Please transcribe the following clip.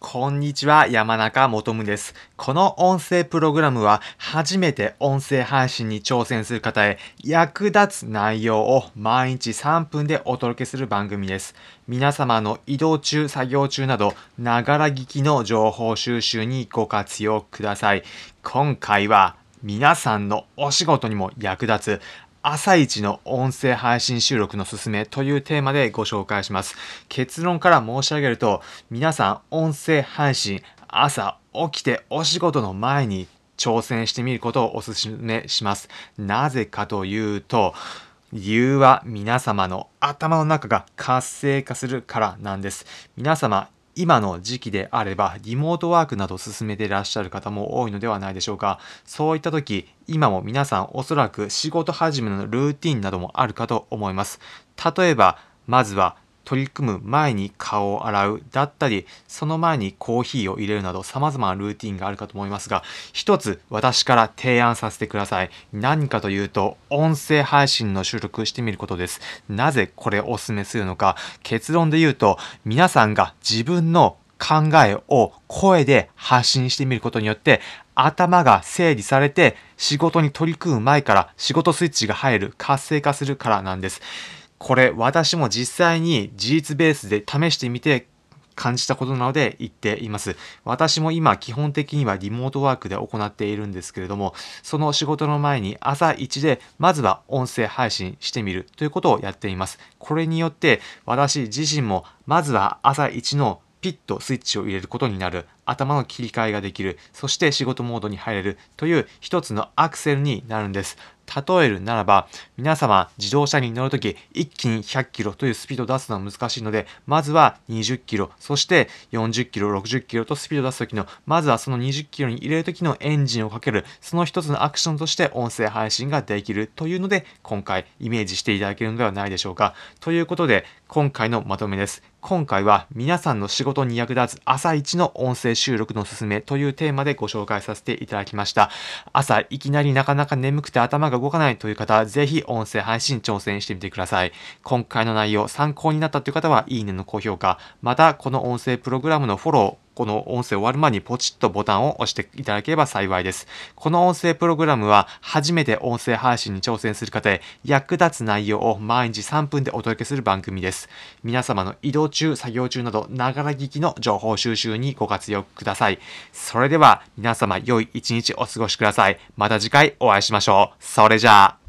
こんにちは、山中もとむです。この音声プログラムは、初めて音声配信に挑戦する方へ役立つ内容を毎日3分でお届けする番組です。皆様の移動中、作業中など、ながら聞きの情報収集にご活用ください。今回は、皆さんのお仕事にも役立つ朝一の音声配信収録のすすめというテーマでご紹介します。結論から申し上げると、皆さん音声配信朝起きてお仕事の前に挑戦してみることをお勧めします。なぜかというと、理由は皆様の頭の中が活性化するからなんです。皆様今の時期であればリモートワークなどを進めていらっしゃる方も多いのではないでしょうか。そういった時、今も皆さんおそらく仕事始めのルーティンなどもあるかと思います。例えば、まずは取り組む前に顔を洗うだったり、その前にコーヒーを入れるなど様々なルーティンがあるかと思いますが、一つ私から提案させてください。何かというと、音声配信の収録してみることです。なぜこれをお勧めするのか、結論で言うと、皆さんが自分の考えを声で発信してみることによって頭が整理されて仕事に取り組む前から仕事スイッチが入る活性化するからなんです。これ私も実際に事実ベースで試してみて感じたことなので言っています。私も今基本的にはリモートワークで行っているんですけれども、その仕事の前に朝一でまずは音声配信してみるということをやっています。これによって私自身もまずは朝一のピッとスイッチを入れることになる頭の切り替えができるそして仕事モードに入れるという一つのアクセルになるんです例えるならば、皆様自動車に乗るとき一気に100キロというスピードを出すのは難しいので、まずは20キロ、そして40キロ、60キロとスピードを出すときの、まずはその20キロに入れるときのエンジンをかける、その一つのアクションとして音声配信ができるというので、今回イメージしていただけるのではないでしょうか。ということで、今回のまとめです。今回は皆さんの仕事に役立つ朝一の音声収録のすすめというテーマでご紹介させていただきました。朝いきなりなかなか眠くて頭が動かないという方は、ぜひ音声配信挑戦してみてください。今回の内容参考になったという方は、いいねの高評価、またこの音声プログラムのフォロー、この音声終わる前にポチッとボタンを押していただければ幸いです。この音声プログラムは初めて音声配信に挑戦する方へ役立つ内容を毎日3分でお届けする番組です。皆様の移動中、作業中など、ながら聞きの情報収集にご活用ください。それでは皆様良い一日お過ごしください。また次回お会いしましょう。それじゃあ。